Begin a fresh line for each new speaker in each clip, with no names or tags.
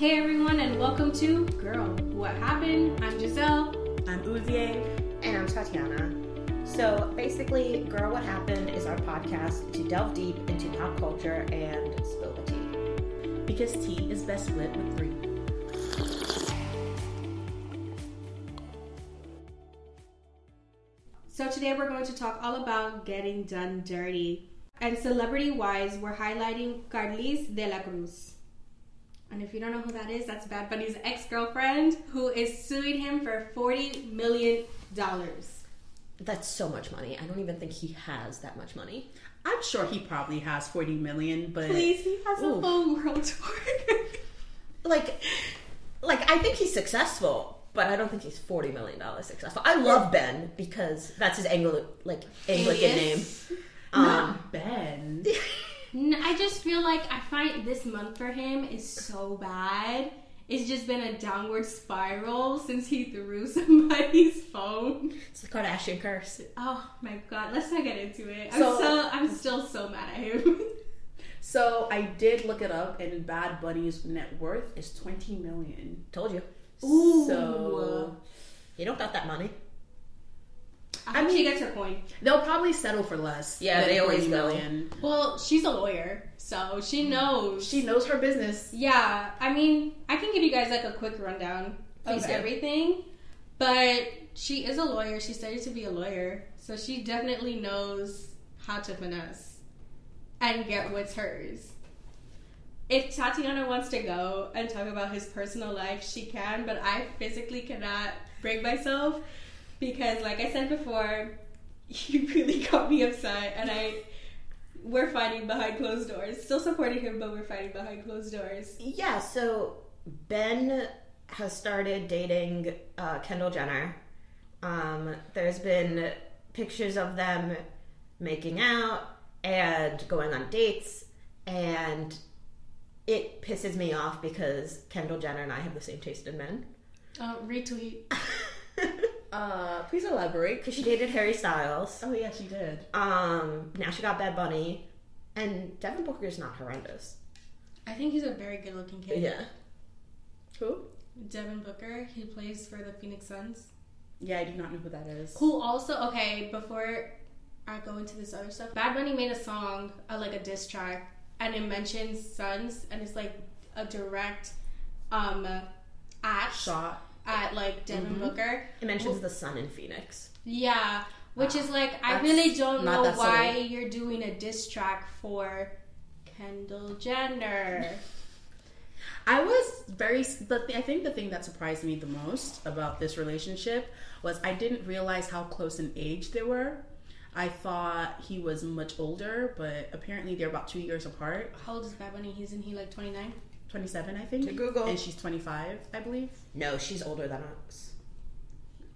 Hey everyone, and welcome to Girl, What Happened? I'm Giselle.
I'm Uzier.
And I'm Tatiana. So basically, Girl What Happened is our podcast to delve deep into pop culture and spill the tea.
Because tea is best split with three.
So today we're going to talk all about getting done dirty. And celebrity wise, we're highlighting Carliz de la Cruz. And if you don't know who that is, that's Bad Bunny's ex girlfriend who is suing him for $40 million.
That's so much money. I don't even think he has that much money.
I'm sure he probably has 40 million, but
Please, he has a
Ooh.
whole world tour.
Like, like I think he's successful, but I don't think he's forty million dollars successful. I love Ben because that's his Anglo like Anglican name.
Alias.
Um,
not Ben.
N- I just feel like I find this month for him is so bad. It's just been a downward spiral since he threw somebody's phone.
it's the Kardashian curse.
Oh my god, let's not get into it. I'm
So-
so I'm still so mad at him.
So I did look it up, and Bad Bunny's net worth is 20 million.
Told you.
Ooh.
So
You don't got that money.
I mean, she gets her point.
they'll probably settle for less.
Yeah,
than
they always
40
will.
Well, she's a lawyer, so she mm-hmm. knows.
She knows her business.
Yeah, I mean, I can give you guys like a quick rundown
Please
of
do.
everything, but she is a lawyer. She studied to be a lawyer, so she definitely knows how to finesse and get what's hers. If Tatiana wants to go and talk about his personal life, she can, but I physically cannot bring myself because, like I said before, you really got me upset, and I. We're fighting behind closed doors. Still supporting him, but we're fighting behind closed doors.
Yeah, so Ben has started dating uh, Kendall Jenner. Um, there's been pictures of them making out and going on dates, and it pisses me off because Kendall Jenner and I have the same taste in men.
Oh, retweet.
Uh, please elaborate.
Because she dated Harry Styles.
Oh yeah, she did.
Um, now she got Bad Bunny, and Devin Booker is not horrendous.
I think he's a very good looking kid.
Yeah.
Who?
Devin Booker, he plays for the Phoenix Suns.
Yeah, I do not know who that is.
Who also, okay, before I go into this other stuff, Bad Bunny made a song, uh, like a diss track, and it mentions Suns, and it's like a direct um at
Shot.
At like Devin
Mhm.
Booker.
It mentions the sun in Phoenix.
Yeah, which is like I
That's
really don't know why
subtle.
you're doing a diss track for Kendall Jenner.
I was very. The th- I think the thing that surprised me the most about this relationship was I didn't realize how close in age they were. I thought he was much older, but apparently they're about two years apart.
How old is Bad Bunny? He's in he like 29?
Twenty-seven, I think.
To Google.
and she's twenty-five, I believe.
No, she's older than us.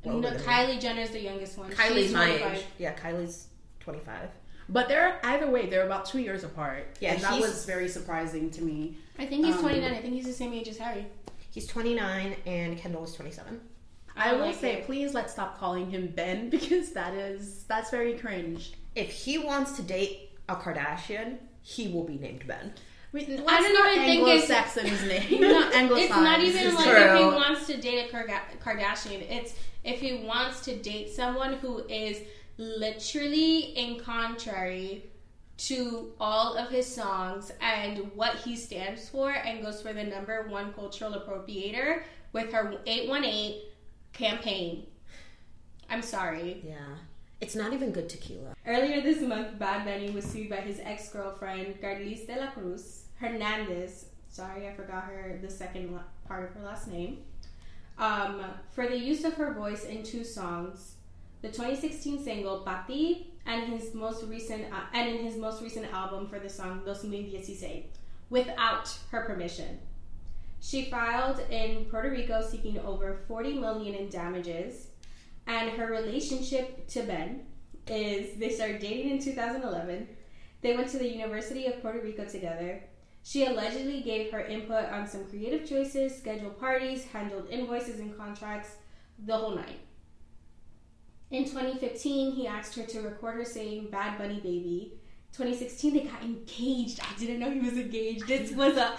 Well,
no,
older than me.
Jenner's the youngest one.
Kylie's
She's
my
25.
age. Yeah, Kylie's 25.
But they're either way, they're about two years apart.
Yeah,
and that was very surprising to me.
I think he's
Um,
29. I think he's the same age as Harry.
He's 29 and Kendall is 27.
I,
don't
will
like
say,
it.
please let's stop calling him Ben because that is that's very cringe.
If he wants to date a Kardashian, he will be named Ben.
We,
don't even think it's-
Anglo-Saxon his name.
No,
not Anglo
it's not even
is
like if he wants to date a Karga- Kardashian. It's if he wants to date someone who is literally in contrary to all of his songs and what he stands for and goes for the number one cultural appropriator with her 818 campaign. I'm sorry.
Yeah. It's not even good tequila.
Earlier this month, Bad Bunny was sued by his ex-girlfriend Carliz de la Cruz Hernandez. Sorry, I forgot her the second part of her last name. Um, for the use of her voice in two songs, the 2016 single "Pa Ti" and his most recent uh, and in his most recent album for the song "2016," without her permission. She filed in Puerto Rico seeking over 40 million in damages, and her relationship to Ben is they started dating in 2011. They went to the University of Puerto Rico together. She allegedly gave her input on some creative choices, scheduled parties, handled invoices and contracts, the whole night. In 2015, he asked her to record her saying Bad Bunny Baby. 2016, they got engaged. I didn't know he was engaged. This was a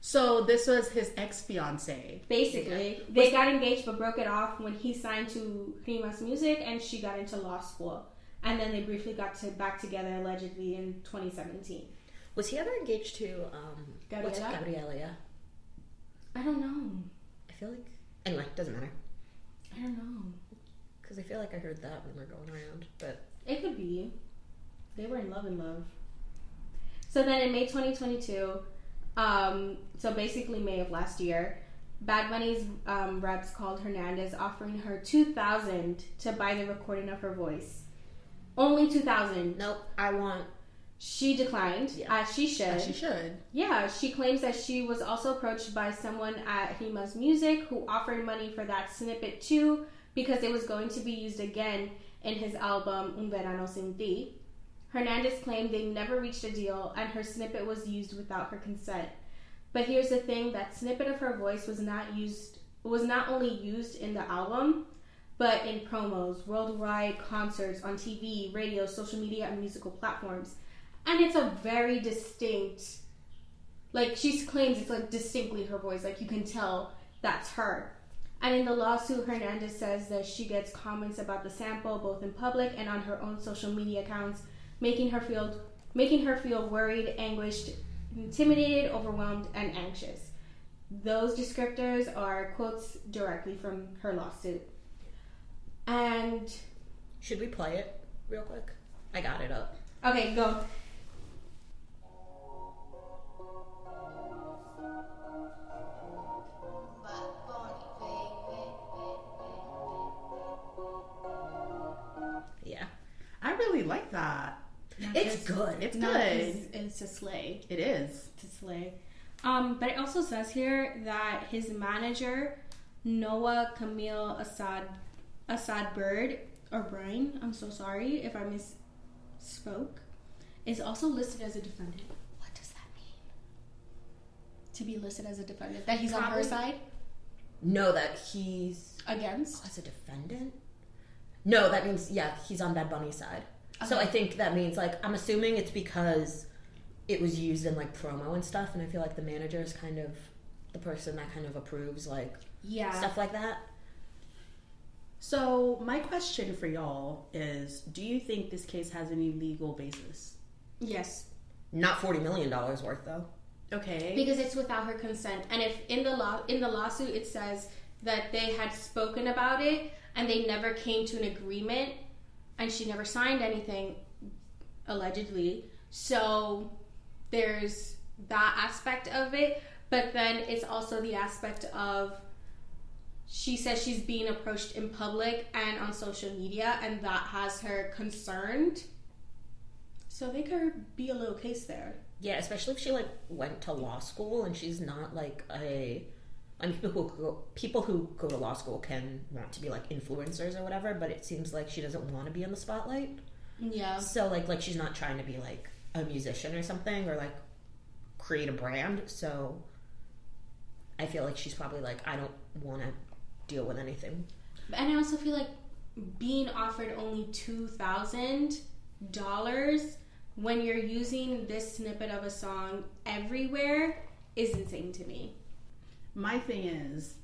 So this was his ex fiance.
Basically, they got engaged but broke it off when he signed to Rimas Music and she got into law school. And then they briefly got to back together allegedly in 2017.
Was he ever engaged to um what's
Gabriela?
Gabriela? Yeah.
I don't know.
I feel like anyway, doesn't matter.
I don't know.
Because I feel like I heard that when we're going around, but
It could be. They were in love and love. So then in May 2022, um, so basically May of last year, Bad Bunny's um, reps called Hernandez, offering her 2000 to buy the recording of her voice. Only 2000
nope. I want
She declined,
Yeah.
as she should.
As she should.
Yeah, she claims that she was also approached by someone at Rimas Music who offered money for that snippet too because it was going to be used again in his album Un Verano Sin Ti. Hernandez claimed they never reached a deal and her snippet was used without her consent. But here's the thing, that snippet of her voice was not used was not only used in the album, but in promos, worldwide concerts, on TV, radio, social media, and musical platforms. And it's a very distinct like she claims it's like distinctly her voice like you can tell that's her and in the lawsuit hernandez says that she gets comments about the sample both in public and on her own social media accounts making her feel making her feel worried anguished intimidated overwhelmed and anxious those descriptors are quotes directly from her lawsuit and
should we play it real quick? I got it up.
okay go
It's good.
It's good.
it's, it's a slay
It is.
a slay. Um, but it also says here that his manager, Noah Kamil Assad Assad Byrd or Brian, I'm so sorry if I misspoke, is also listed as a defendant. What does that mean? To be listed as a defendant. That he's on her side
No, that he's
against?
as a defendant? No, that means yeah, he's on Bad Bunny's side. So I think that means like I'm assuming it's because it was used in like promo and stuff, and I feel like the manager is kind of the person that kind of approves like
Yeah.
stuff like that.
So my question for y'all is: Do you think this case has any legal basis?
Yes.
Not forty million dollars worth though.
Okay.
Because it's without her consent. And if in the law in the lawsuit it says that they had spoken about it and they never came to an agreement and she never signed anything allegedly. So there's that aspect of it, but then it's also the aspect of she says she's being approached in public and on social media and that has her concerned. So they could be a little case there.
Yeah, especially if she like went to law school and she's not like a. I mean, people who go, people who go to law school can want to be like influencers or whatever, but it seems like she doesn't want to be in the spotlight.
Yeah.
So like, like she's not trying to be like a musician or something or like create a brand. So I feel like she's probably like, I don't want to deal with anything.
And I also feel like being offered only two thousand dollars when you're using this snippet of a song everywhere is insane to me.
My thing is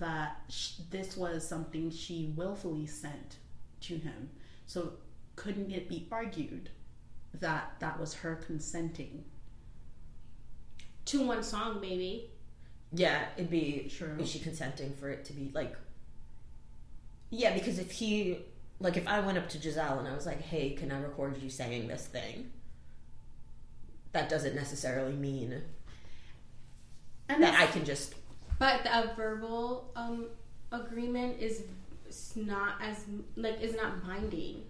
that sh- this was something she willfully sent to him. So couldn't it be argued that that was her consenting?
To one song, maybe.
Yeah, it'd be
True.
is she consenting for it to be like Yeah, because if he like if I went up to Giselle and I was like, "Hey, can I record you saying this thing?" That doesn't necessarily mean
And
that I can just
But a verbal um, agreement is is not as like is not binding.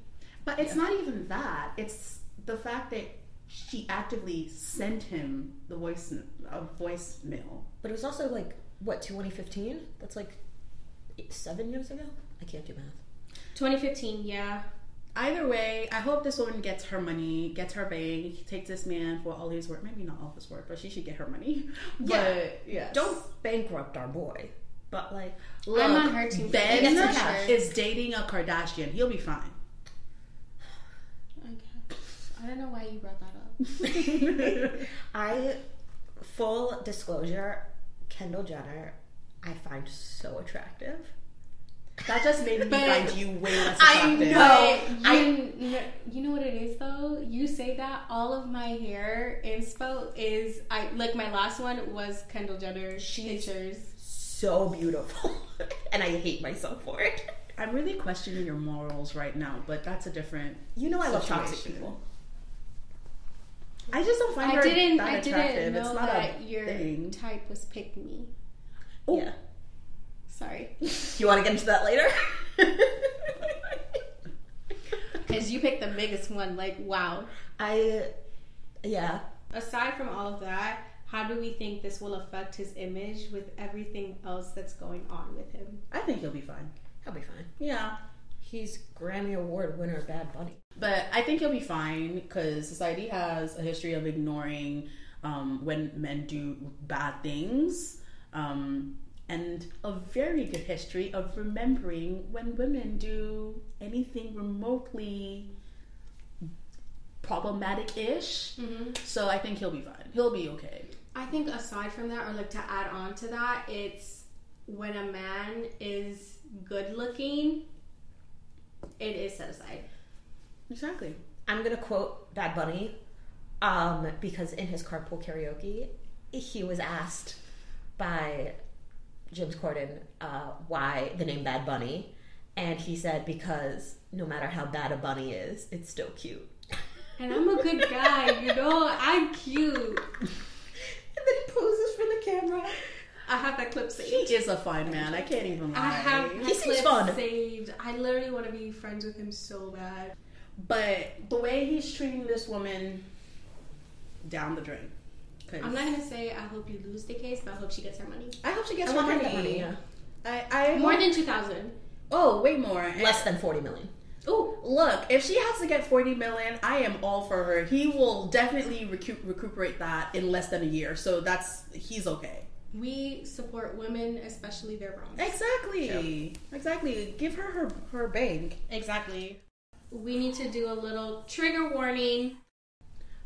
But it's
Yeah.
not even that. It's the fact that she actively sent him the voice a voicemail.
But it was also like what 2015? That's like eight, 7 years ago. I can't do math.
2015, yeah.
Either way, I hope this woman gets her money, gets her bang, takes this man for all his work. Maybe not all his work, but she should get her money.
Yeah.
But yes.
Don't bankrupt our boy. But like
Look,
I'm on her team.
Ben
He gets
is dating a Kardashian. He'll be fine.
Okay. I don't know why you brought that up.
I full disclosure, Kendall Jenner, I find so attractive.
That just made me
But-
find you way less
I know.
But you, kn- you know what it is though. You say that all of my hair inspo is I like my last one was Kendall Jenner
She's-
pictures.
So beautiful. and I hate myself for it.
I'm really questioning your morals right now, but that's a different.
You know I love toxic people.
I just don't find
I
her
didn't.
that
I
attractive.
didn't know
it's not
that
a
your
thing.
type was pick me.
Ooh.
Yeah.
Sorry,
You want to get into that later?
because you picked the biggest one. Like wow.
I, yeah.
Aside from all of that, how do we think this will affect his image with everything else that's going on with him?
I think he'll be fine.
He'll be fine.
Yeah.
He's Grammy Award winner Bad Bunny.
But I think he'll be fine because society has a history of ignoring um, when men do bad things, um, and a very good history of remembering when women do anything remotely problematic-ish. So I think he'll be fine. He'll be okay.
I think aside from that, or like to add on to that, it's when a man is good looking, it is set aside.
Exactly.
I'm gonna quote Bad Bunny, um, because in his carpool karaoke, he was asked by James Corden uh, why the name Bad Bunny, and he said because no matter how bad a bunny is, it's still cute.
And I'm a good guy, you know, I'm cute.
And then he poses for the camera.
I have that clip saved.
He is a fine man. I can't even lie.
I have that
He seems
clip
fun.
saved. I literally want to be friends with him so bad.
But the way he's treating this woman down the drain. 'Cause
I'm not gonna say I hope you lose the case, but I hope she gets her money.
I hope she gets
I
her
want her
money.
money. Yeah.
I, I
More
hope-
than two thousand.
oh way more. And-
Less than forty million.
Ooh, look, if she has to get 40 million, I am all for her. He will definitely recu- recuperate that in less than a year. So that's he's okay.
We support women, especially their wrongs.
Exactly. Exactly. Give her her her bank.
Exactly. We need to do a little trigger warning.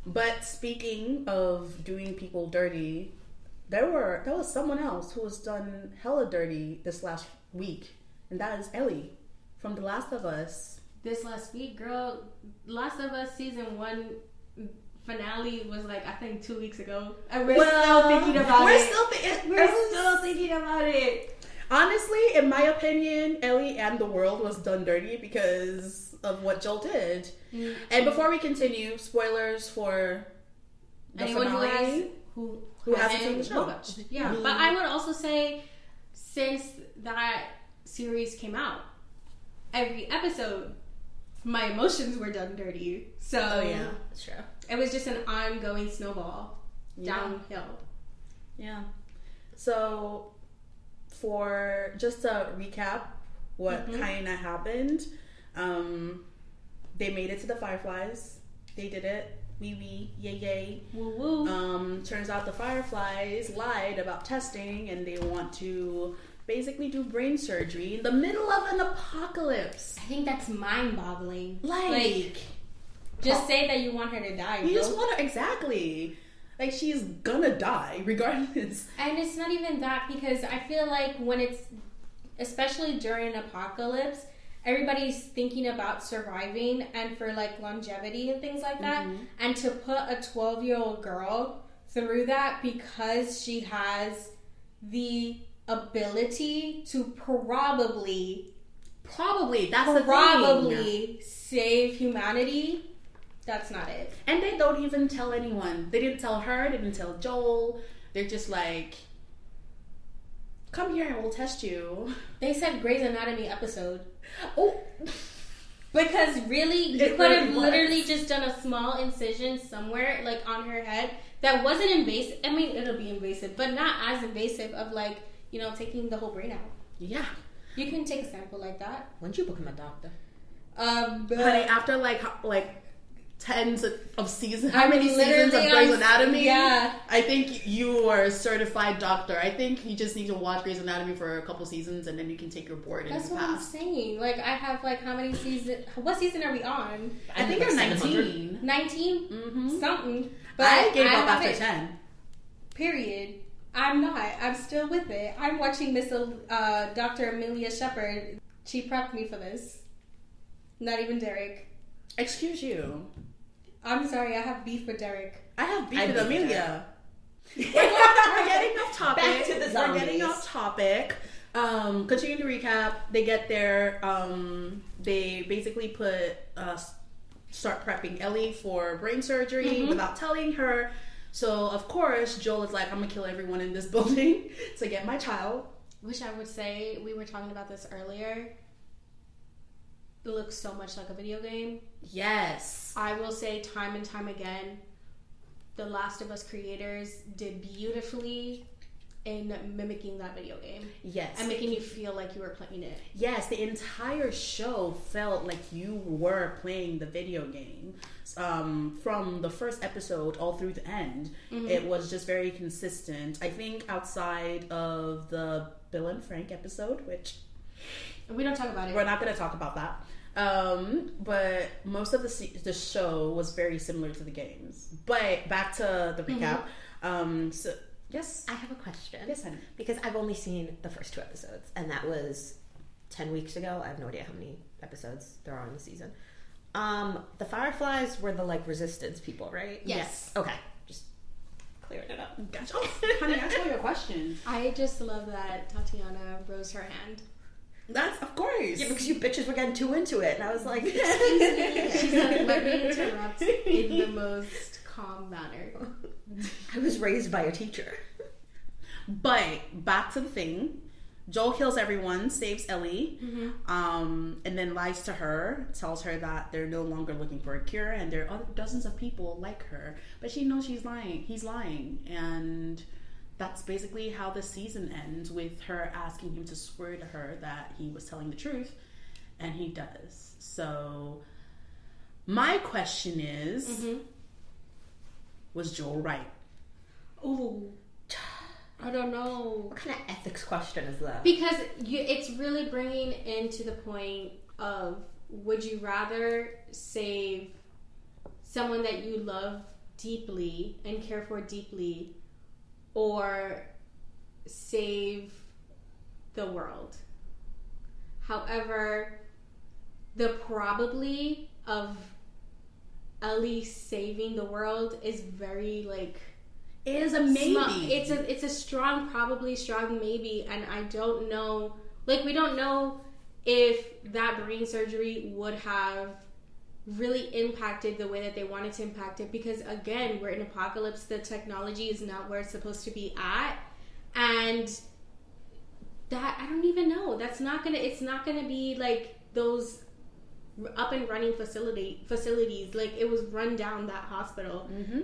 But speaking of doing people dirty, there were there was someone else who was done hella dirty this last week, and that is Ellie from The Last of Us.
This last week, girl, Last of Us season one finale was like I think two weeks ago, and we're still thinking about
we're
it.
Still thi-
we're still thinking about it.
Honestly, in my opinion, Ellie and the world was done dirty because of what Joel did. And before we continue, spoilers for the
Anyone who has who
Who hasn't seen the show.
watched. Yeah, but I would also say since that series came out, every episode, my emotions were done dirty. So
Oh yeah,
That's true.
it was just an ongoing snowball
Yeah.
downhill.
yeah. So, for just to recap, what
Mhm.
kind of happened? Um, they made it to the Fireflies. They did it. Wee wee, yay yay.
Woo woo.
Um, turns out the Fireflies lied about testing and they want to basically do brain surgery in the middle of an apocalypse.
I think that's mind boggling.
Like,
just say that you want her to die.
you
bro.
just want to, exactly. Like, she's gonna die regardless.
And it's not even that because I feel like when it's, especially during an apocalypse, everybody's thinking about surviving and for like longevity and things like that. Mm-hmm. And to put a 12 year old girl through that because she has the ability to probably,
Probably, that's the
probably save humanity, that's not it.
And they don't even tell anyone. They didn't tell her, they didn't tell Joel. They're just like, come here and we'll test you.
They said Grey's Anatomy episode.
Oh,
Because really, you could
really
have
was.
literally just done a small incision somewhere, like on her head, that wasn't invasive. I mean, it'll be invasive, but not as invasive of like, you know, taking the whole brain out.
yeah.
You can take a sample like that.
When'd you become a doctor?
Um, but
Honey, after like like tens of seasons, how
I'm
many seasons of
literally
Grey's Anatomy?
yeah.
I think you are a certified doctor. I think you just need to watch Grey's Anatomy for a couple seasons and then you can take your board and
that's
you
what I'm saying. Like, I have like how many seasons? What season are we on?
I think
like
you're 19.
19
Mm-hmm.
something. But
I gave up after
haven't-
10.
Period. I'm not. I'm still with it. I'm watching Miss uh, Dr. Amelia Shepherd. She prepped me for this. Not even Derek.
Excuse you.
I'm sorry. I have beef with Derek.
I have beef
I
with
beef with
Amelia. we're, we're getting off topic.
Back to the
We're getting off topic. Um, continuing to recap, they get there. Um, they basically put uh, start prepping Ellie for brain surgery
Mhm.
without telling her. So of course, Joel is like, "I'm gonna kill everyone in this building to get my child."
Which I would say we were talking about this earlier. Looks so much like a video game.
Yes.
I will say time and time again, the Last of Us creators did beautifully in mimicking that video game
Yes.
and making you feel like you were playing it.
Yes, the entire show felt like you were playing the video game. Um, from the first episode all through the end, it was just very consistent. I think outside of the Bill and Frank episode, which
we don't talk about it.
we're not going to talk about that. Um, but most of the se- the show was very similar to the games. But back to the recap. Um, so yes,
I have a question.
yes, honey.
Because I've only seen the first two episodes, and that was 10 weeks ago. I have no idea how many episodes there are in the season. Um, the Fireflies were the, like, resistance people, right?
Yes.
Okay. Just clearing it up.
Gotcha. Oh, honey, answer your question.
I just love that Tatiana rose her hand.
That's of course.
Yeah, because you bitches were getting too into it, and I was like,
She's like, let me interrupt in the most calm manner.
I was raised by a teacher.
But back to the thing. Joel kills everyone, saves Ellie, um, and then lies to her, tells her that they're no longer looking for a cure, and there are other dozens of people like her. But she knows she's lying. He's lying, and that's basically how the season ends with her asking him to swear to her that he was telling the truth, and he does. So, my question is: mm-hmm. Was Joel right?
Ooh. I don't know.
What kind of ethics question is that?
Because you, it's really bringing into the point of would you rather save someone that you love deeply and care for deeply or save the world? However, the probably of Ellie saving the world is very like
It is a maybe.
It's a it's a strong, probably strong maybe, and I don't know. Like we don't know if that brain surgery would have really impacted the way that they wanted to impact it because again we're in apocalypse. The technology is not where it's supposed to be at. And that i don't even know. That's not gonna it's not gonna be like those up and running facility facilities. Like it was run down that hospital.
Mm-hmm.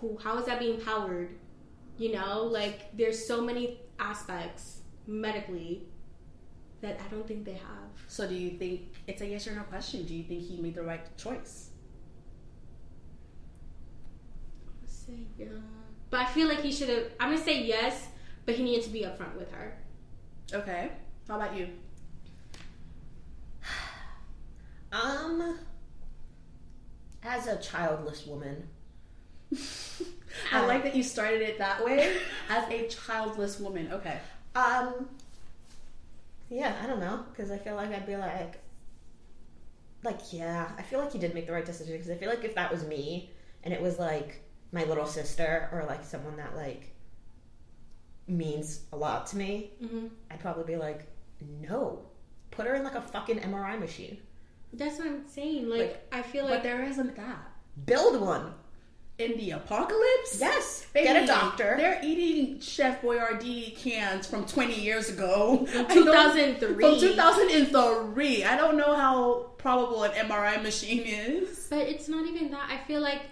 who how is that being powered? You know like there's so many aspects medically that i don't think they have
So, do you think it's a yes or no question? Do you think he made the right choice?
Let's say yeah but i feel like he should have i'm gonna say yes but he needed to be upfront with her
Okay. How about you?
Um, as a childless woman,
I like that you started it that way as a childless woman. Okay.
um, yeah, I don't know, because I feel like I'd be like, like, yeah, I feel like he did make the right decision, because I feel like if that was me, and it was like my little sister, or like someone that like means a lot to me,
mm-hmm.
I'd probably be like, no, put her in like a fucking MRI machine,
that's what i'm saying like,
Like,
i feel
But
like
there isn't that.
build one.
In the apocalypse?
Yes,
Baby,
get a doctor.
They're eating Chef Boyardee cans from 20 years ago.
From 2003.
From 2003. I don't know how probable an MRI machine is.
But it's not even that. I feel like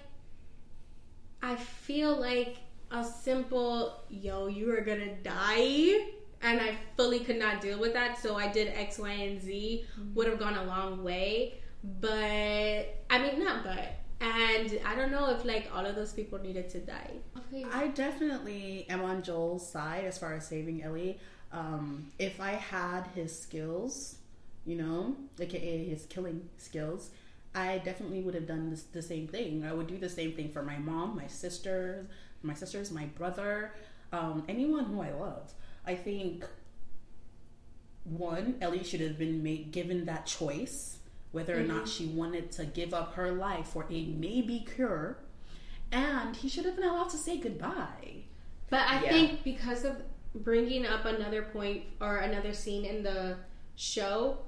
I feel like a simple yo, you are gonna die and I fully could not deal with that, so I did X, Y, and Z mm-hmm. would have gone a long way. But I mean not but and I don't know if like all of those people needed to die. Okay.
I definitely am on Joel's side as far as saving Ellie. Um, if I had his skills, you know, aka his killing skills, I definitely would have done this, the same thing. I would do the same thing for my mom, my sisters, my sisters, my brother, um, anyone who I love. I think one, Ellie should have been made given that choice whether or not she wanted to give up her life for a maybe cure, and he should have been allowed to say goodbye.
But I
Yeah.
think because of bringing up another point or another scene in the show,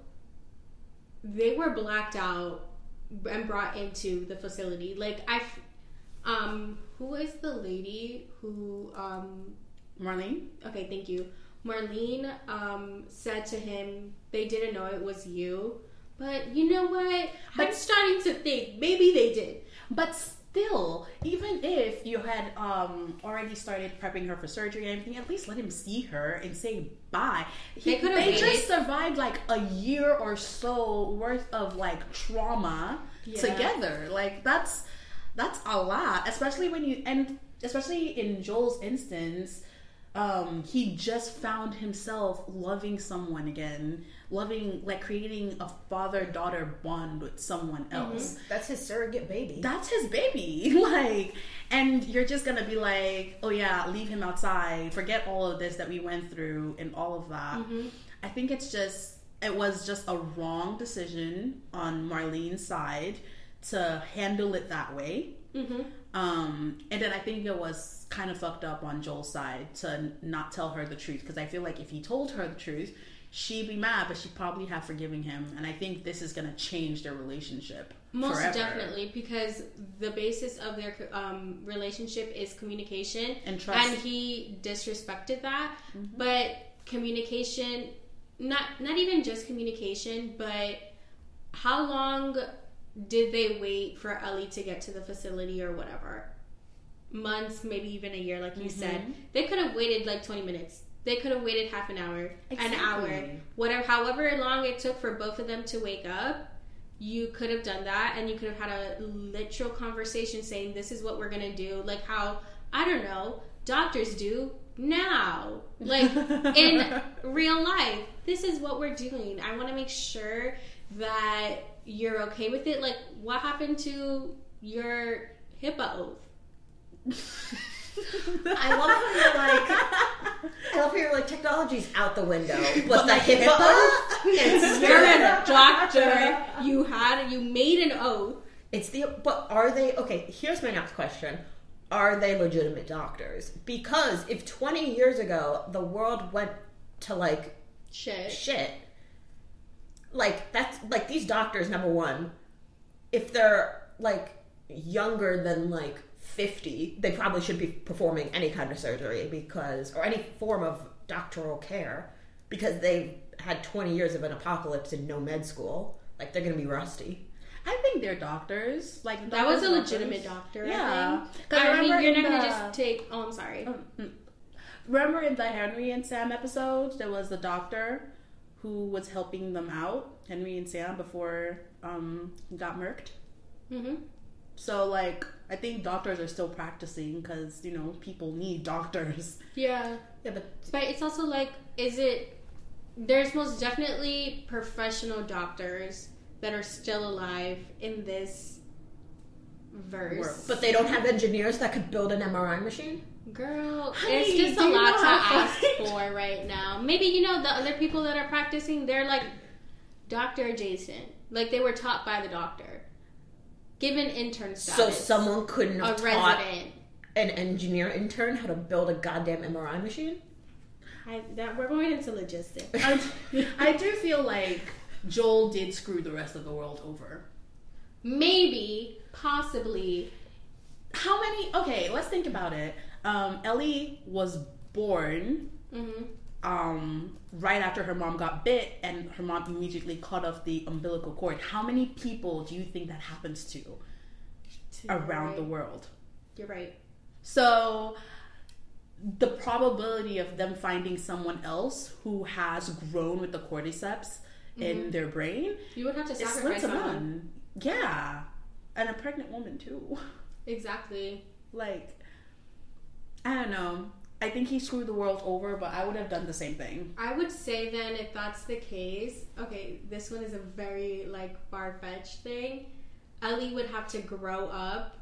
they were blacked out and brought into the facility. Like I, f- um, who is the lady who, um,
Marlene,
okay, thank you. Marlene um, said to him, they didn't know it was you. But you know what? I'm starting to think maybe they did.
but still, even if you had um, already started prepping her for surgery and everything, at least let him see her and say bye. He,
They could've
they
waited.
just survived like a year or so worth of like trauma
Yeah.
together. Like that's that's a lot, especially when you and especially in Joel's instance. Um, he just found himself loving someone again, loving like creating a father daughter bond with someone else.
That's his surrogate baby.
that's his baby like and you're just gonna be like oh yeah leave him outside forget all of this that we went through and all of that. I think it's just it was just a wrong decision on marlene's side to handle it that way.
Mm-hmm.
um, and then I think it was kind of fucked up on Joel's side to not tell her the truth because I feel like if he told her the truth, she'd be mad, but she'd probably have forgiven him. And I think this is gonna change their relationship.
Most
forever.
definitely, because the basis of their um, relationship is communication,
And trust. Mm-hmm.
and he disrespected that. But communication, not not even just communication, but how long did they wait for Ellie to get to the facility or whatever? Months, maybe even a year, like you said.
Mm-hmm.
They could have waited like twenty minutes. They could have waited half an hour, an hour, whatever, however long it took for both of them to wake up you could have done that and you could have had a literal conversation saying this is what we're gonna do. Like how i don't know doctors do now. Like in real life this is what we're doing. I want to make sure that you're okay with it. Like what happened to your hipaa oath
I love how you're like. I love how you're like technology's out the window, but the HIPAA,
HIPAA?
it's
you're a doctor you had you made an oath
It's the but are they okay? Here's my next question: Are they legitimate doctors? Because if 20 years ago the world went to like
shit
shit, like that's like these doctors. Number one, if they're like younger than like 50, they probably should be performing any kind of surgery because or any form of doctoral care because they've had 20 years of an apocalypse and no med school. Like they're gonna be rusty.
I think they're doctors. Like
that was a
doctors,
legitimate doctor
Yeah.
i think
'Cause
I mean,
remember
you're
in
not gonna
the-
just take oh i'm sorry
Mm. Remember in the Henry and Sam episode, there was the doctor who was helping them out, Henry and Sam, before um got murked.
mm-hmm.
So like, I think doctors are still practicing because you know people need doctors.
yeah
Yeah, but
But it's also like, is it? There's most definitely professional doctors that are still alive in this verse.
World.
But they don't have engineers that could build an MRI machine?
Girl,
Honey,
it's just a lot to ask for right now. Maybe you know the other people that are practicing, they're like doctor adjacent, like they were taught by the doctor, given intern status.
So someone couldn't
a
taught
resident.
an engineer intern how to build a goddamn MRI machine?
I, that, we're going into logistics.
I, I do feel like Joel did screw the rest of the world over.
Maybe, possibly,
How many? Okay, let's think about it. Um, Ellie was born
hmm
um, right after her mom got bit, and her mom immediately cut off the umbilical cord. How many people do you think that happens to around the world?
You're right.
So the probability of them finding someone else who has grown with the cordyceps in their brain
You would have to sacrifice someone.
Yeah, and a pregnant woman too.
Exactly.
Like, I don't know. I think he screwed the world over, but I would have done the same thing.
I would say then, if that's the case, okay, this one is a very like far fetched thing. Ellie would have to grow up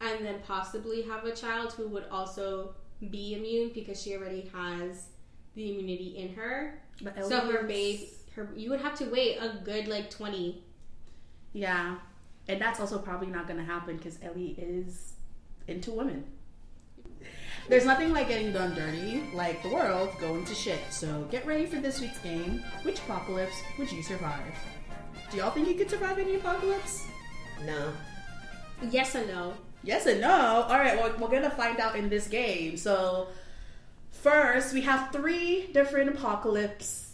and then possibly have a child who would also be immune because she already has the immunity in her.
But
So her babe, her you would have to wait a good like twenty.
Yeah, and that's also probably not going to happen because Ellie is into women. There's nothing like getting done dirty, like the world going to shit. So get ready for this week's game. Which apocalypse would you survive? Do y'all think you could survive any apocalypse?
No.
Yes and no.
Yes and no. All right, well, we're gonna find out in this game. So, first, we have three different apocalypses.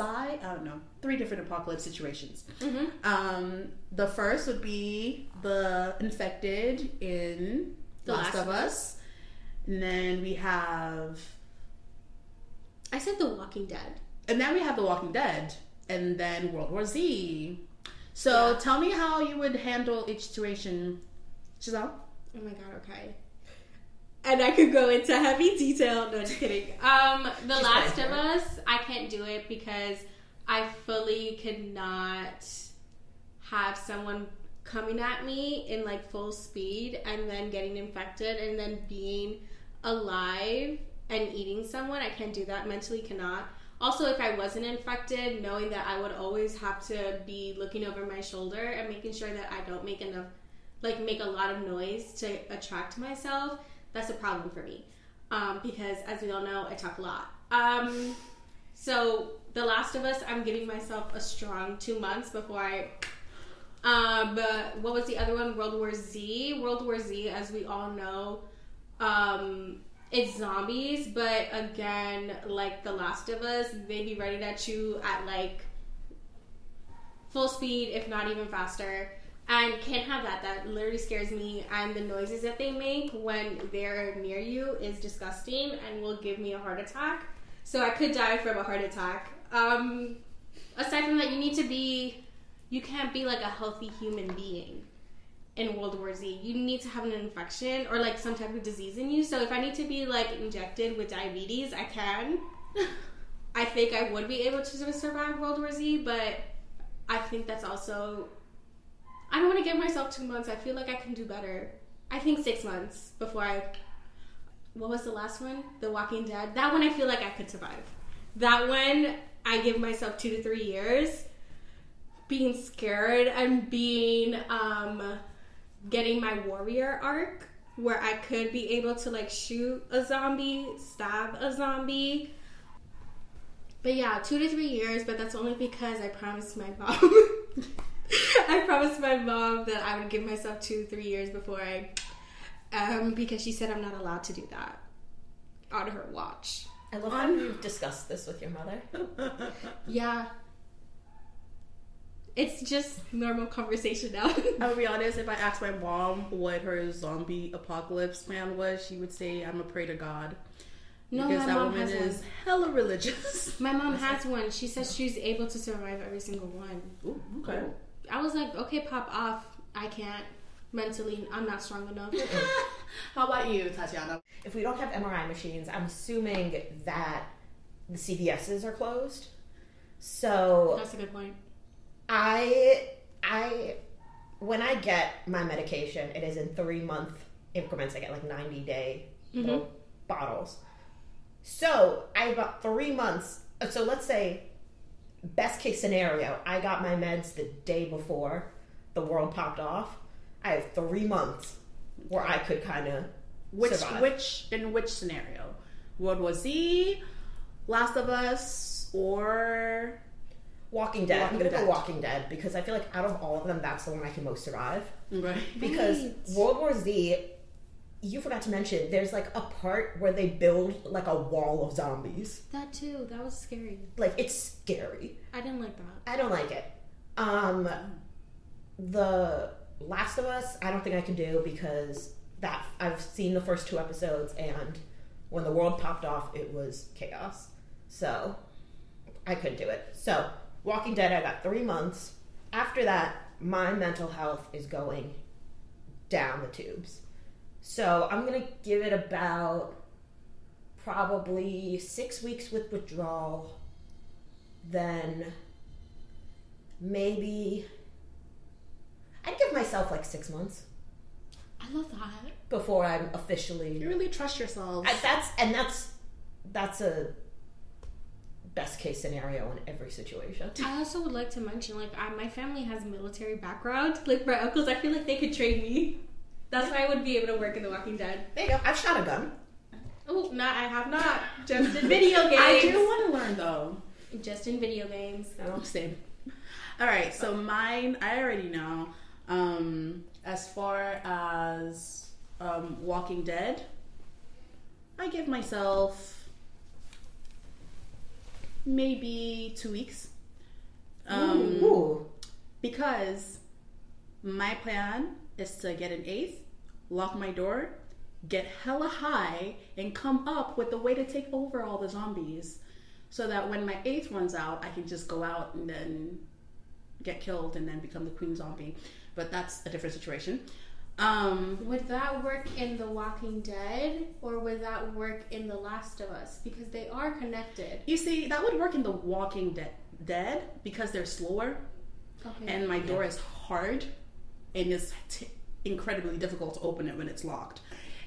I, I don't know, three different apocalypse situations.
Mm-hmm.
Um, the first would be the infected in
The
Last,
Last
of
of
Us. And then we have,
I said The Walking Dead.
and then we have The Walking Dead, and then World War Z. So
Yeah.
tell me how you would handle each situation, Giselle.
Oh my god, okay. And I could go into heavy detail. No, just kidding. Um, The
She's
Last of. Us, I can't do it because I fully could not have someone coming at me in like full speed and then getting infected and then being alive and eating someone. I can't do that. Mentally cannot. Also, if I wasn't infected, knowing that I would always have to be looking over my shoulder and making sure that I don't make enough like make a lot of noise to attract myself, that's a problem for me. Um, because as we all know, I talk a lot. Um, so The Last of Us, I'm giving myself a strong two months before I. Um, but what was the other one? World War Z. World War Z, as we all know, um, it's zombies. But again, like The Last of Us, they'd be right at you at like full speed, if not even faster. And can't have that. That literally scares me. And the noises that they make when they're near you is disgusting and will give me a heart attack. So I could die from a heart attack. Um, aside from that, you need to be. You can't be like a healthy human being in World War Z. You need to have an infection or like some type of disease in you. So if I need to be like injected with diabetes, I can. I think I would be able to survive World War Z, but I think that's also. I don't want to give myself two months. I feel like I can do better. I think six months before I. What was the last one? The Walking Dead. That one I feel like I could survive. That one I give myself two to three years. Being scared and being um, getting my warrior arc where I could be able to like shoot a zombie, stab a zombie. But yeah, two to three years, but that's only because I promised my mom. I promised my mom that I would give myself two, three years before I, um, because she said I'm not allowed to do that on her watch.
I love how you've discussed this with your mother.
Yeah. It's just normal conversation now.
I'll be honest, if I asked my mom what her zombie apocalypse plan was, she would say, I'm a pray to God.
no,
because
my
that
mom
woman
has
is
one.
hella religious.
My mom has one. She says she's able to survive every single one.
Ooh, okay.
I was like, okay, pop off. I can't. Mentally, I'm not strong enough.
How about you, Tatiana?
If we don't have MRI machines, I'm assuming that the CVSs are closed. So
That's a good point.
I I when I get my medication, it is in three month increments. I get like ninety day mm-hmm. little bottles. So I have about three months. Uh, so let's say best case scenario, I got my meds the day before the world popped off. I have three months where I could kind of
Which
survive.
which in which scenario? World War Z, Last of Us, or
Walking Dead.
Walking
I'm gonna
Dead.
go Walking Dead because I feel like out of all of them, that's the one I can most survive.
right?
Because
Right.
World War Z, you forgot to mention, there's like a part where they build like a wall of zombies.
That too. That was scary.
Like it's scary.
I didn't like that.
I don't like it. Um, the Last of Us, I don't think I can do because that I've seen the first two episodes and when the world popped off, it was chaos. So I couldn't do it. So Walking Dead, I got three months. After that, my mental health is going down the tubes. So I'm gonna give it about probably six weeks with withdrawal, then maybe I'd give myself like six months.
I love that.
before I'm officially.
You really trust yourself.
I, that's and that's that's a best case scenario in every situation.
I also would like to mention, like, I, my family has military background. Like, my uncles, I feel like they could train me. That's why I would be able to work in The Walking Dead.
There you go. I've shot a gun.
Oh, not, I have not. Just in video games.
I do want to learn though.
Just in video games.
I'm the same. All right, so mine, I already know. Um, as far as um, Walking Dead, I give myself maybe two weeks. Um,
Ooh.
because my plan is to get an eighth, lock my door, get hella high, and come up with a way to take over all the zombies. So that when my eighth runs out, I can just go out and then get killed and then become the queen zombie. But that's a different situation. Um,
Would that work in The Walking Dead or would that work in The Last of Us? Because they are connected.
you see, that would work in The Walking Dead, Dead because they're slower
Okay.
and my door is hard and it's t- incredibly difficult to open it when it's locked.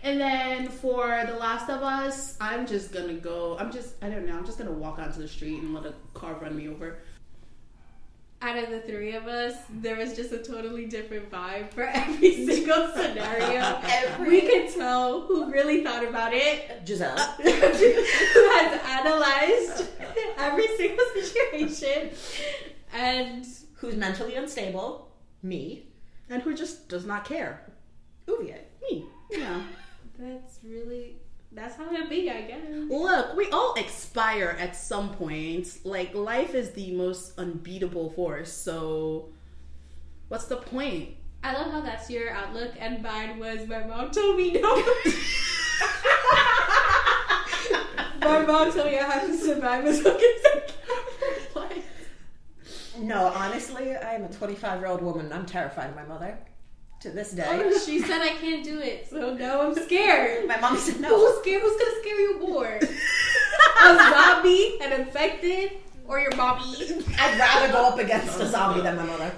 And then for The Last of Us, I'm just gonna go. I'm just, I don't know, I'm just gonna walk onto the street and let a car run me over.
Out of the three of us, there was just a totally different vibe for every single scenario.
Every-
we could tell who really thought about it,
Giselle.
who has analyzed every single situation, and
Who's mentally unstable? Me.
And who just does not care?
Uvier.
Me. Yeah.
that's really that's how it be, I guess.
Look, we all expire at some point. Like, life is the most unbeatable force, so what's the point?
I love how that's your outlook, and mine was my mom told me no. my mom told me I have to survive as long as I can.
No, honestly, I am a 25 year old woman. I'm terrified of my mother. To this day.
Oh, she said I can't do it, so no, I'm scared.
My mom said no.
Who's scared? Who's gonna scare you more? A zombie, an infected, or your mommy?
I'd rather go up against a zombie than my mother.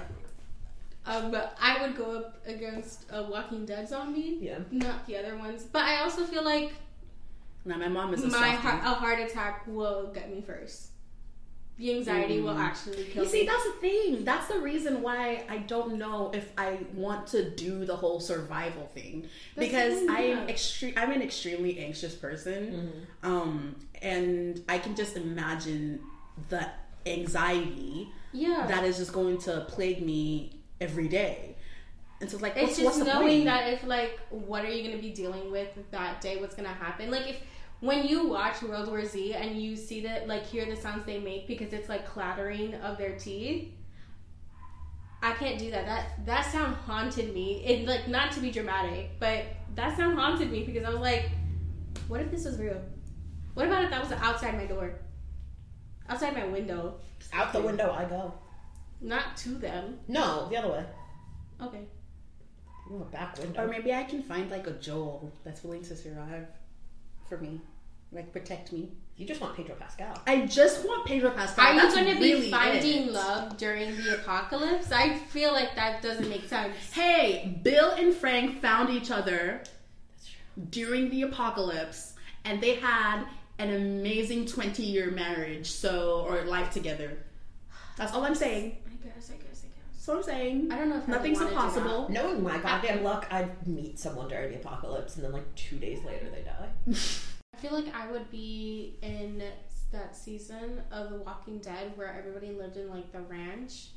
Um, I would go up against a Walking Dead zombie,
Yeah.
not the other ones. But I also feel like
Now, my mom is a
my heart, a heart attack will get me first. The anxiety will actually kill
You see,
me.
that's the thing. That's the reason why I don't know if I want to do the whole survival thing
That's
because I'm extreme. I'm an extremely anxious person, um, and I can just imagine the anxiety
yeah.
that is just going to plague me every day. And so, it's like,
it's
what's,
just knowing
point?
that if like, what are you gonna be dealing with that day? What's gonna happen? Like if when you watch World War Z and you see that like hear the sounds they make because it's like clattering of their teeth. I can't do that. That that sound haunted me. It like not to be dramatic, but that sound haunted me because I was like, what if this was real? What about if that was outside my door? Outside my window.
Out the window I go.
Not to them.
No, the other way.
Okay.
You have a back window.
Or maybe I can find like a Joel that's willing to survive for me, like protect me.
You just want Pedro Pascal.
I just want Pedro Pascal.
Are you going to
really
be finding
it.
love during the apocalypse? I feel like that doesn't make sense.
Hey, Bill and Frank found each other
That's true.
during the apocalypse, and they had an amazing twenty-year marriage, so or life together. That's all I'm saying.
I guess, I guess, I guess.
That's all I'm saying.
I don't know if
Nothing's
wanna do
impossible.
Knowing my goddamn luck, I'd meet someone during the apocalypse and then like two days later they die.
I feel like I would be in that season of The Walking Dead where everybody lived in like the ranch.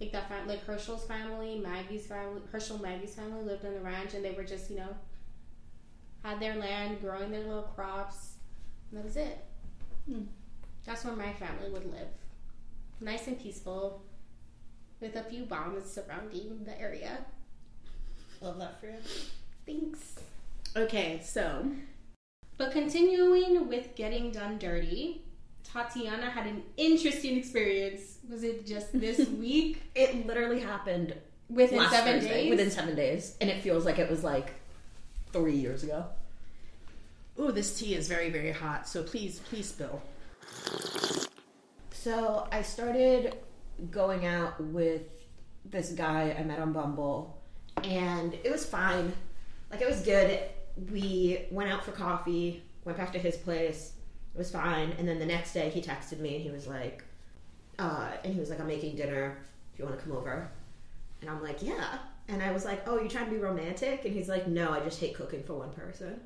Like that fam- like Hershel's family, Maggie's family, Hershel Maggie's family lived on the ranch and they were just, you know, had their land, growing their little crops. And that was it.
Hmm.
That's where my family would live. Nice and peaceful, with a few bombs surrounding the area.
Love that for you.
Thanks.
Okay, so
But continuing with getting done dirty, Tatiana had an interesting experience. Was it just this week?
It literally happened
Within
last
seven
Thursday.
days?
Within seven days. And it feels like it was like three years ago.
ooh, this tea is very very hot. So please, please spill.
So I started going out with this guy I met on Bumble, and it was fine. Like it was good. We went out for coffee, went back to his place. It was fine. And then the next day he texted me and he was like, uh, and he was like, I'm making dinner. If you want to come over. And I'm like, yeah. And I was like, oh, you're trying to be romantic? And he's like, no, I just hate cooking for one person.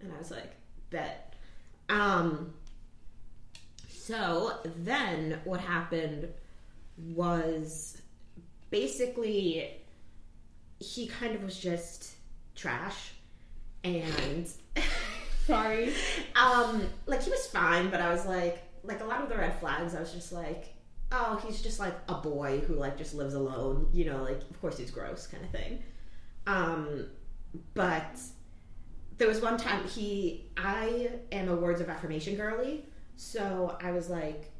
And I was like, bet. Um, so then what happened was basically he kind of was just trash and
Sorry.
um like he was fine but i was like like a lot of the red flags i was just like oh he's just like a boy who like just lives alone you know like of course he's gross kind of thing um but there was one time he i am a words of affirmation girly so i was like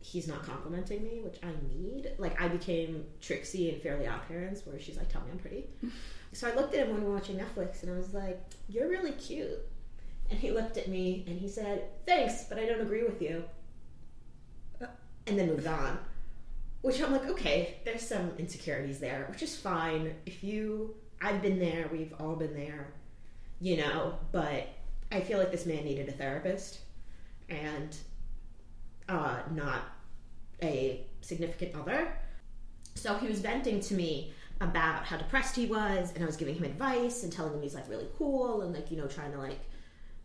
he's not complimenting me which i need. Like i became trixie in fairly odd parents where she's like tell me i'm pretty. So i looked at him when we were watching netflix and i was like you're really cute. And he looked at me and he said thanks but i don't agree with you. And then moved on. Which i'm like okay there's some insecurities there which is fine. If you i've been there we've all been there you know but i feel like this man needed a therapist and uh, not a significant other. So he was venting to me about how depressed he was and i was giving him advice and telling him he's like really cool and like you know trying to like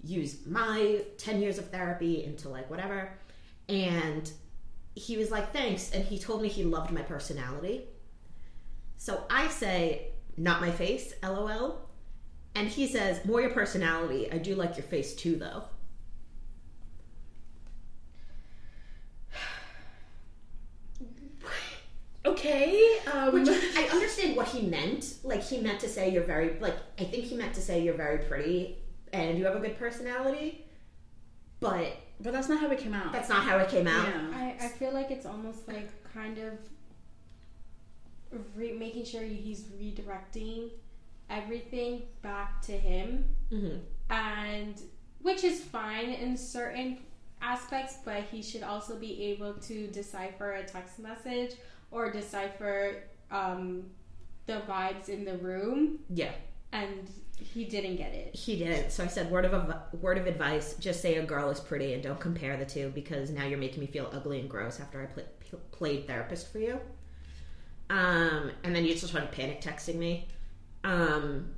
use my 10 years of therapy into like whatever. And he was like thanks and he told me he loved my personality. So i say not my face lol and he says more your personality. I do like your face too though
Okay. Um,
Which I understand what he meant. Like he meant to say you're very like I think he meant to say you're very pretty and you have a good personality. But
but that's not how it came out.
that's not how it came out.
yeah.
I, I feel like it's almost like kind of re- making sure he's redirecting everything back to him,
hmm
and which is fine in certain aspects, but he should also be able to decipher a text message or decipher um, the vibes in the room,
Yeah,
and he didn't get it.
he didn't. So I said word of a word of advice: just say a girl is pretty and don't compare the two because now you're making me feel ugly and gross after I pl- pl- played therapist for you. Um, and then you just started panic texting me. Um,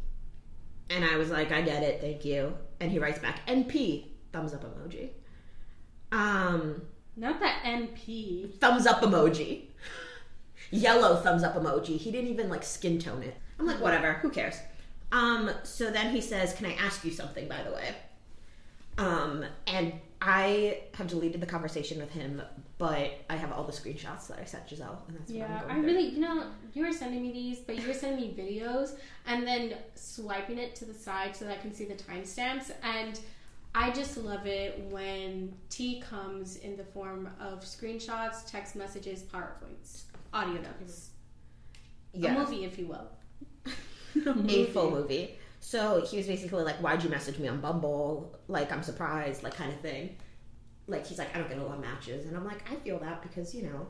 and I was like, I get it, thank you. And he writes back, NP, thumbs up emoji. Um,
Not that NP.
thumbs up emoji. Yellow thumbs up emoji. He didn't even like skin tone it. I'm like, whatever, who cares? Um, so then he says, Can I ask you something, by the way? Um, and I have deleted the conversation with him, but I have all the screenshots that I sent Giselle, and that's what
Yeah, I really, you know, you were sending me these, but you were sending me videos and then swiping it to the side so that I can see the timestamps. And I just love it when tea comes in the form of screenshots, text messages, PowerPoints, audio notes.
through.
A movie, if you will.
a full movie. So he was basically like, "Why'd you message me on Bumble? Like, I'm surprised, like, kind of thing." Like, he's like, "I don't get a lot of matches," and I'm like, "I feel that because you know,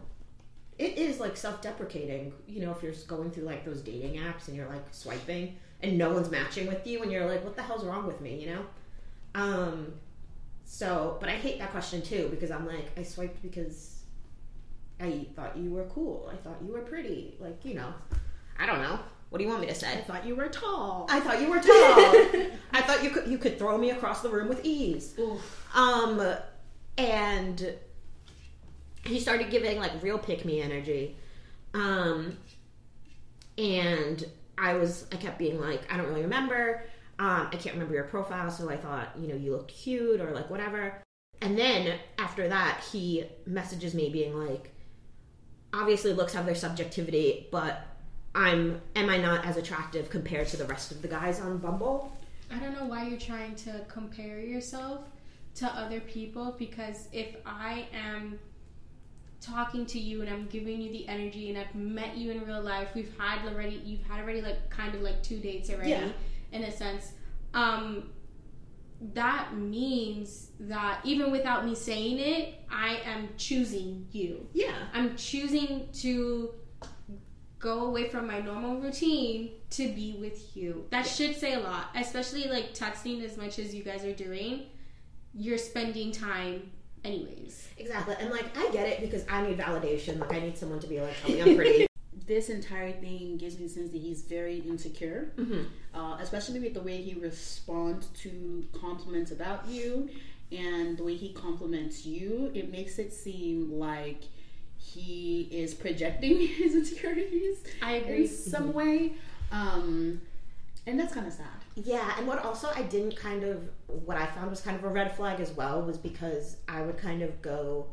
it is like self-deprecating. You know, if you're going through like those dating apps and you're like swiping and no one's matching with you, and you're like, what the hell's wrong with me? You know." Um. So, but I hate that question too because I'm like, I swiped because I thought you were cool. I thought you were pretty. Like, you know, I don't know. What do you want me to say?
I thought you were tall.
I thought you were tall. I thought you could you could throw me across the room with ease. Um, and he started giving like real pick me energy. Um, and I was I kept being like I don't really remember. Um, I can't remember your profile, so I thought you know you looked cute or like whatever. And then after that, he messages me being like, obviously looks have their subjectivity, but I'm am I not as attractive compared to the rest of the guys on Bumble?
I don't know why you're trying to compare yourself to other people because if I am talking to you and I'm giving you the energy and I've met you in real life, we've had already you've had already like kind of like two dates already
Yeah.
in a sense. Um that means that even without me saying it, I am choosing you.
Yeah.
I'm choosing to go away from my normal routine to be with you. That should say a lot, especially like texting as much as you guys are doing. You're spending time anyways.
Exactly. And like I get it because I need validation. Like I need someone to be like, tell me I'm pretty.
This entire thing gives me the sense that he's very insecure,
Mhm.
uh, especially with the way he responds to compliments about you and the way he compliments you. It makes it seem like he is projecting his insecurities
I
in
agree.
some way, um, and that's kind of sad.
Yeah, and what also I didn't kind of what I found was kind of a red flag as well was because I would kind of go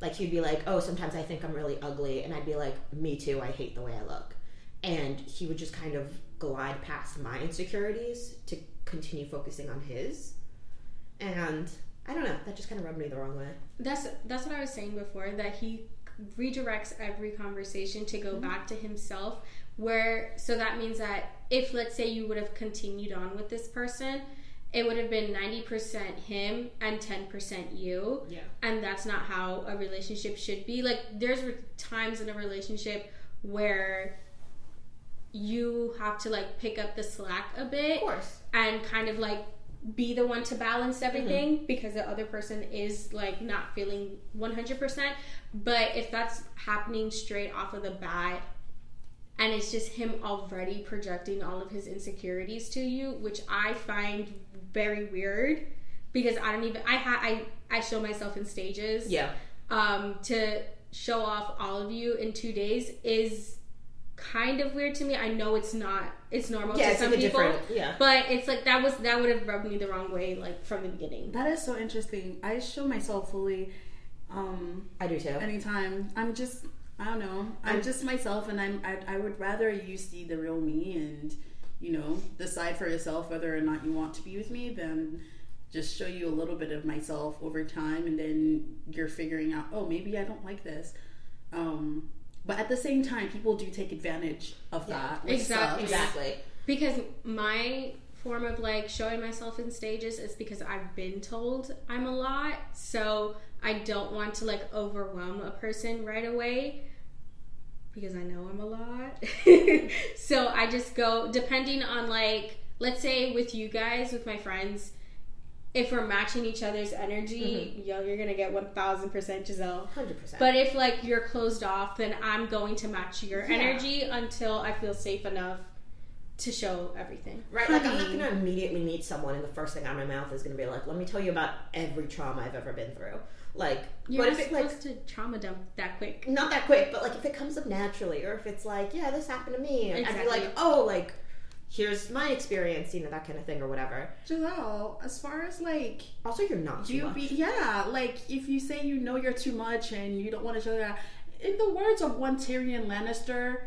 like he'd be like, "Oh, sometimes I think I'm really ugly," and I'd be like, "Me too. I hate the way I look," and he would just kind of glide past my insecurities to continue focusing on his, and I don't know. That just kind of rubbed me the wrong way.
That's that's what I was saying before that he redirects every conversation to go mm-hmm. back to himself where so that means that if let's say you would have continued on with this person it would have been 90% him and 10% you
Yeah.
and that's not how a relationship should be like there's times in a relationship where you have to like pick up the slack a bit
course.
and kind of like be the one to balance everything mm-hmm. because the other person is like not feeling 100% but if that's happening straight off of the bat and it's just him already projecting all of his insecurities to you which i find very weird because i don't even i ha- i i show myself in stages
Yeah.
um, to show off all of you in two days is kind of weird to me. I know it's not. It's normal
Yeah,
to
it's
some
like
people,
different. Yeah.
but it's like that was that would have rubbed me the wrong way, like from the beginning.
That is so interesting. I show myself fully. Um,
I do too.
anytime. I'm just I don't know. I'm
I'm-
just myself, and I'm I, I would rather you see the real me and you know decide for yourself whether or not you want to be with me then just show you a little bit of myself over time, and then you're figuring out oh maybe I don't like this. Um, but at the same time, people do take advantage of
Yeah,
that.
exactly.
Exactly.
Because my form of like showing myself in stages is because I've been told I'm a lot, so I don't want to like overwhelm a person right away because I know I'm a lot. so I just go depending on like let's say with you guys, with my friends, if we're matching each other's energy, mm-hmm. yo, you're gonna get one thousand percent Giselle.
Hundred percent.
But if like you're closed off, then I'm going to match your
Yeah.
energy until I feel safe enough to show everything.
Right, like I'm not gonna immediately meet someone and the first thing out of my mouth is gonna be like, "Let me tell you about every trauma I've ever been through." Like,
You're
but
not
if it like
supposed to trauma dump that quick.
not that quick, but like if it comes up naturally, or if it's like, "Yeah, this happened to me," and I'd be like, "Oh, like here's my experience," you know, that kind of thing or whatever.
Giselle, as far as like
Also, you're not too
you
much.
be yeah like if you say you know you're too much and you don't want to show that in the words of one tyrion lannister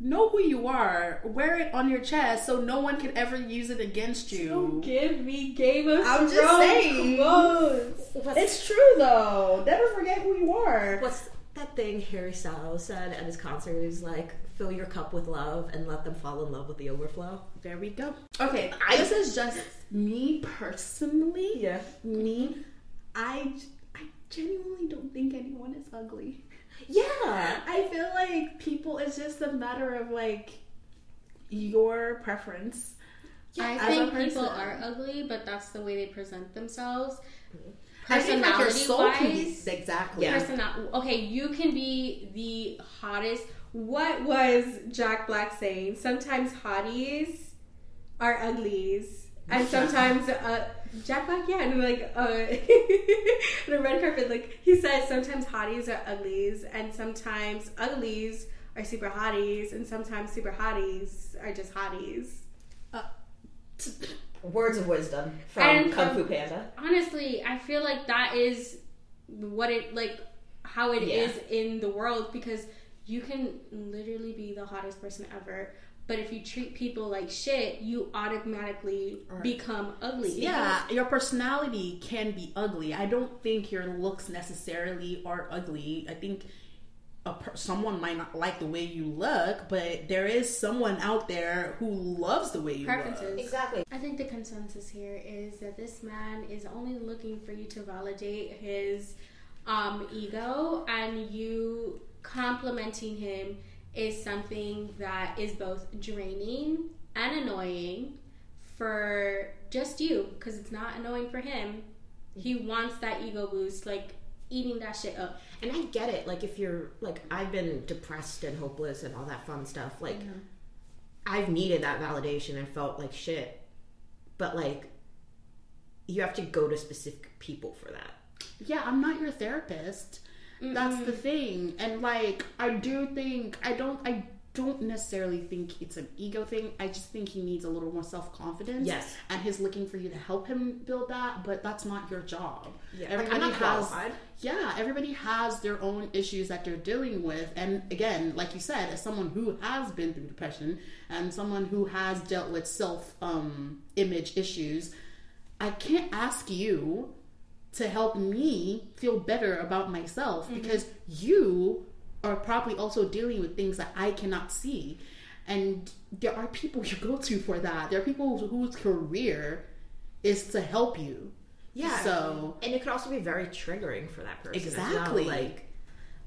know who you are. Wear it on your chest so no one can ever use it against you.
Don't give me Game of
I'm just saying.
What's,
it's true though. Never forget who you are.
What's that thing Harry Styles said at his concert? He was like, "Fill your cup with love and let them fall in love with the overflow."
there we go. Okay
I-
this is just me personally.
Yeah.
me. I I genuinely don't think anyone is ugly
Yeah.
I feel like people, it's just a matter of like your preference.
I think people are ugly, but that's the way they present themselves.
I think like your
Personality
soul can be
wise,
exactly.
Yeah.
personal. Okay, you can be the hottest. What was Jack Black saying? Sometimes hotties are uglies, and sometimes uh, Jack Black, yeah, and like uh, on a red carpet, like he said, sometimes hotties are uglies, and sometimes uglies are super hotties, and sometimes super hotties are just hotties.
Words of wisdom from
And
Kung Fu Panda.
honestly, I feel like that is what it like how it is
Yeah.
in the world because you can literally be the hottest person ever, but if you treat people like shit, you automatically
Right.
become ugly.
Yeah, your personality can be ugly. I don't think your looks necessarily are ugly. I think a per- someone might not like the way you look, but there is someone out there who loves the way you
Preferences.
look.
Exactly.
I think the consensus here is that this man is only looking for you to validate his um, ego, and you complimenting him is something that is both draining and annoying for just you because it's not annoying for him. He wants that ego boost, like eating that shit up.
And I get it. Like if you're like I've been depressed and hopeless and all that fun stuff. Like mm-hmm. I've needed that validation and felt like shit. But like you have to go to specific people for that.
yeah, I'm not your therapist. That's the thing. And like I do think I don't I don't necessarily think it's an ego thing. I just think he needs a little more self-confidence.
Yes.
And he's looking for you to help him build that, but that's not your job.
Yeah, like, I'm not qualified.
Yeah, everybody has their own issues that they're dealing with. And again, like you said, as someone who has been through depression and someone who has dealt with self um, image issues, I can't ask you to help me feel better about myself because you are probably also dealing with things that I cannot see. And there are people you go to for that. There are people whose career is to help you.
Yeah.
So
and it could also be very triggering for that person. as well.
Exactly.
Like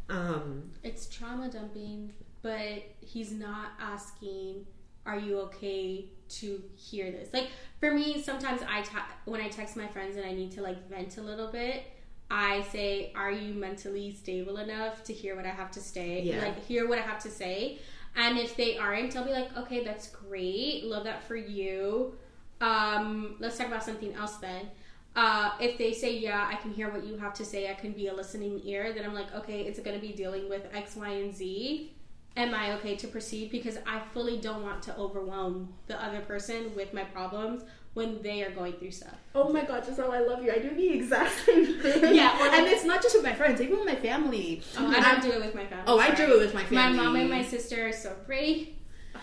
um
It's trauma dumping, but he's not asking, "Are you okay to hear this?" Like for me, sometimes I ta- when I text my friends and I need to like vent a little bit, I say, "Are you mentally stable enough to hear what I have to say?
Yeah.
Like hear what I have to say." And if they aren't, I'll be like, "Okay, that's great. Love that for you. Um, let's talk about something else then." Uh, if they say, yeah, I can hear what you have to say, I can be a listening ear, then I'm like, okay, it's going to be dealing with X, Y, and Z. Am I okay to proceed? Because I fully don't want to overwhelm the other person with my problems when they are going through stuff.
Oh my god, Giselle, I love you. I do the exact same thing.
Yeah,
and it's not just with my friends, even with my family.
Oh, I don't do it with my family.
Oh, I do it with my family.
My mom and my sister are so pretty.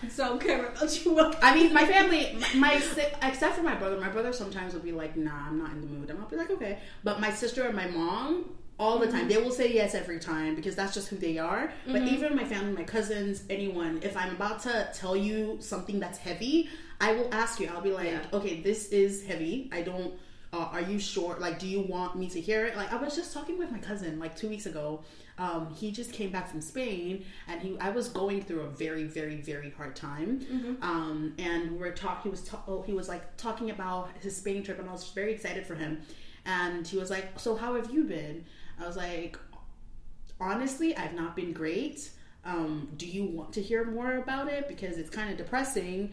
So I don't care about you.
I mean, my family, my, my except for my brother. My brother sometimes will be like, "Nah, I'm not in the mood," and I'll be like, "Okay." But my sister and my mom, all the time, they will say yes every time because that's just who they are. But even my family, my cousins, anyone, if I'm about to tell you something that's heavy, I will ask you. I'll be like,
Yeah.
"Okay, this is heavy. I don't." Uh, are you sure? Like, do you want me to hear it? Like, I was just talking with my cousin like two weeks ago. Um, he just came back from Spain, and he I was going through a very, very, very hard time. Um, and we were talking. He was ta- oh, he was like talking about his Spain trip, and I was very excited for him. And he was like, "So how have you been?" I was like, honestly, I've not been great. Um, do you want to hear more about it? Because it's kind of depressing.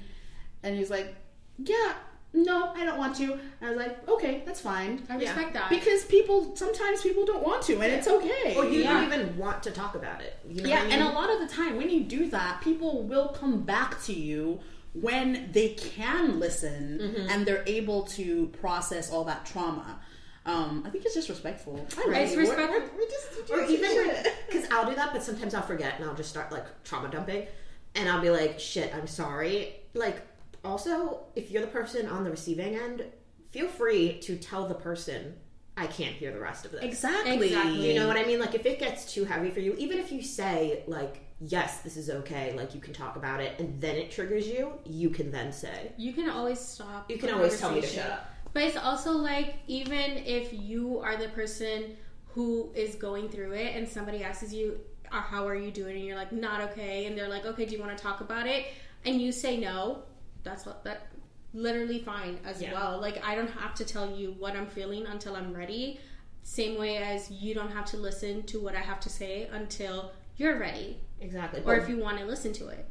And he's like, yeah, no, I don't want to. I was like, okay, that's fine.
I
Yeah.
respect that.
Because people, sometimes people don't want to, and it's okay.
or you
Yeah.
don't even want to talk about it. You know
yeah,
what I
and a lot of the time when you do that, people will come back to you when they can listen
Mm-hmm.
and they're able to process all that trauma. Um, I think it's just respectful. I
Right.
It's
We're-
respectful.
we're- we're just-
or
just-
even because I'll do that, but sometimes I'll forget and I'll just start like trauma dumping, and I'll be like, "Shit, I'm sorry." Like, also, if you're the person on the receiving end, feel free to tell the person, "I can't hear the rest of this."
exactly.
Exactly.
You know what I mean? Like, if it gets too heavy for you, even if you say like, "Yes, this is okay," like you can talk about it, and then it triggers you, you can then say,
You can always stop.
"You can always tell me to shut up."
But it's also like even if you are the person who is going through it and somebody asks you, "Uh, "How are you doing?" and you're like, "Not okay," and they're like, "Okay, do you want to talk about it?" and you say no, that's what that literally fine as
Yeah.
well. Like I don't have to tell you what I'm feeling until I'm ready. Same way as you don't have to listen to what I have to say until you're ready,
Exactly.
or if you want to listen to it.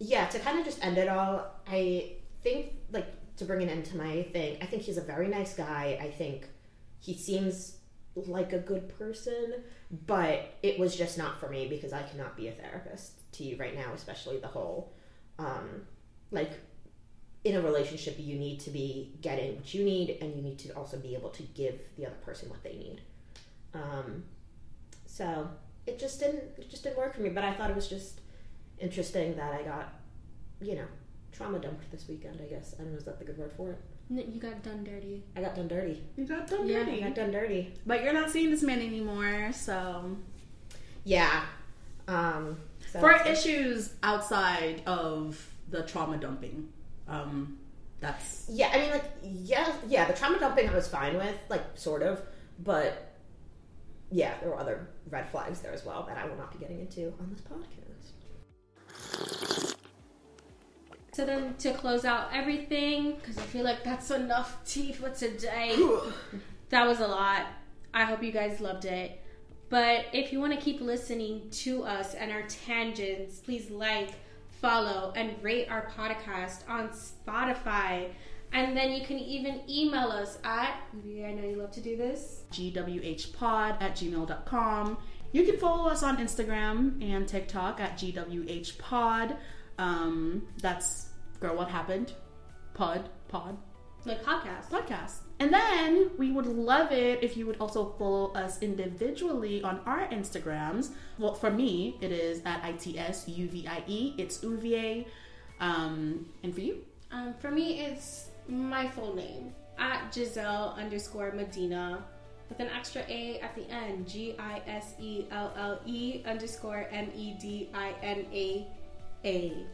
yeah, to kind of just end it all, I think like to bring an end to my thing, I think he's a very nice guy. I think he seems like a good person, but it was just not for me because I cannot be a therapist to you right now, especially the whole um like in a relationship you need to be getting what you need and you need to also be able to give the other person what they need. Um so it just didn't it just didn't work for me, but I thought it was just interesting that I got, you know, trauma dumped this weekend, I guess. I don't know, is that the good word for it?
N- You got done dirty.
I got done dirty.
You got done
Yeah,
I
dirty.
got done dirty.
But you're not seeing this man anymore, so
Yeah. Um, so
for issues outside of the trauma dumping, um, that's
yeah, I mean, like, yeah, yeah, the trauma dumping I was fine with, like, sort of, but yeah, there were other red flags there as well that I will not be getting into on this podcast.
So then to close out everything, because I feel like that's enough tea for today. that was a lot. I hope you guys loved it. But if you want to keep listening to us and our tangents, please like, follow, and rate our podcast on Spotify. And then you can even email us at, I know you love to do this.
gwhpod at gmail.com. You can follow us on Instagram and TikTok at gwhpod. Um, that's Girl What Happened. Pod, pod,
Like podcast.
podcast. And then we would love it if you would also follow us individually on our Instagrams. Well, for me, it is at ITSUVIE. It's UVA. Um, and for you?
Um, for me, it's my full name at Giselle underscore Medina with an extra A at the end. G I S E L L E underscore M E D I N A A.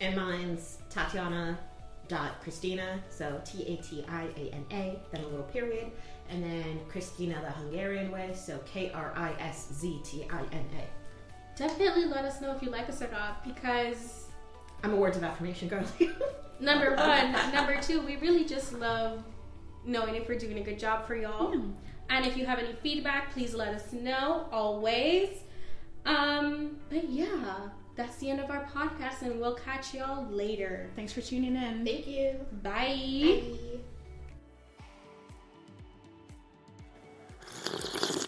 And mine's Tatiana dot Krisztina, so T A T I A N A, then a little period, and then Christina the Hungarian way, so K R I S Z T I N A.
Definitely let us know if you like us or not because
I'm a words of affirmation girl.
number one, number two, we really just love knowing if we're doing a good job for y'all.
Yeah.
And if you have any feedback, please let us know always. Um, but yeah, that's the end of our podcast, and we'll catch y'all later.
Thanks for tuning in.
Thank you.
Bye.
Bye.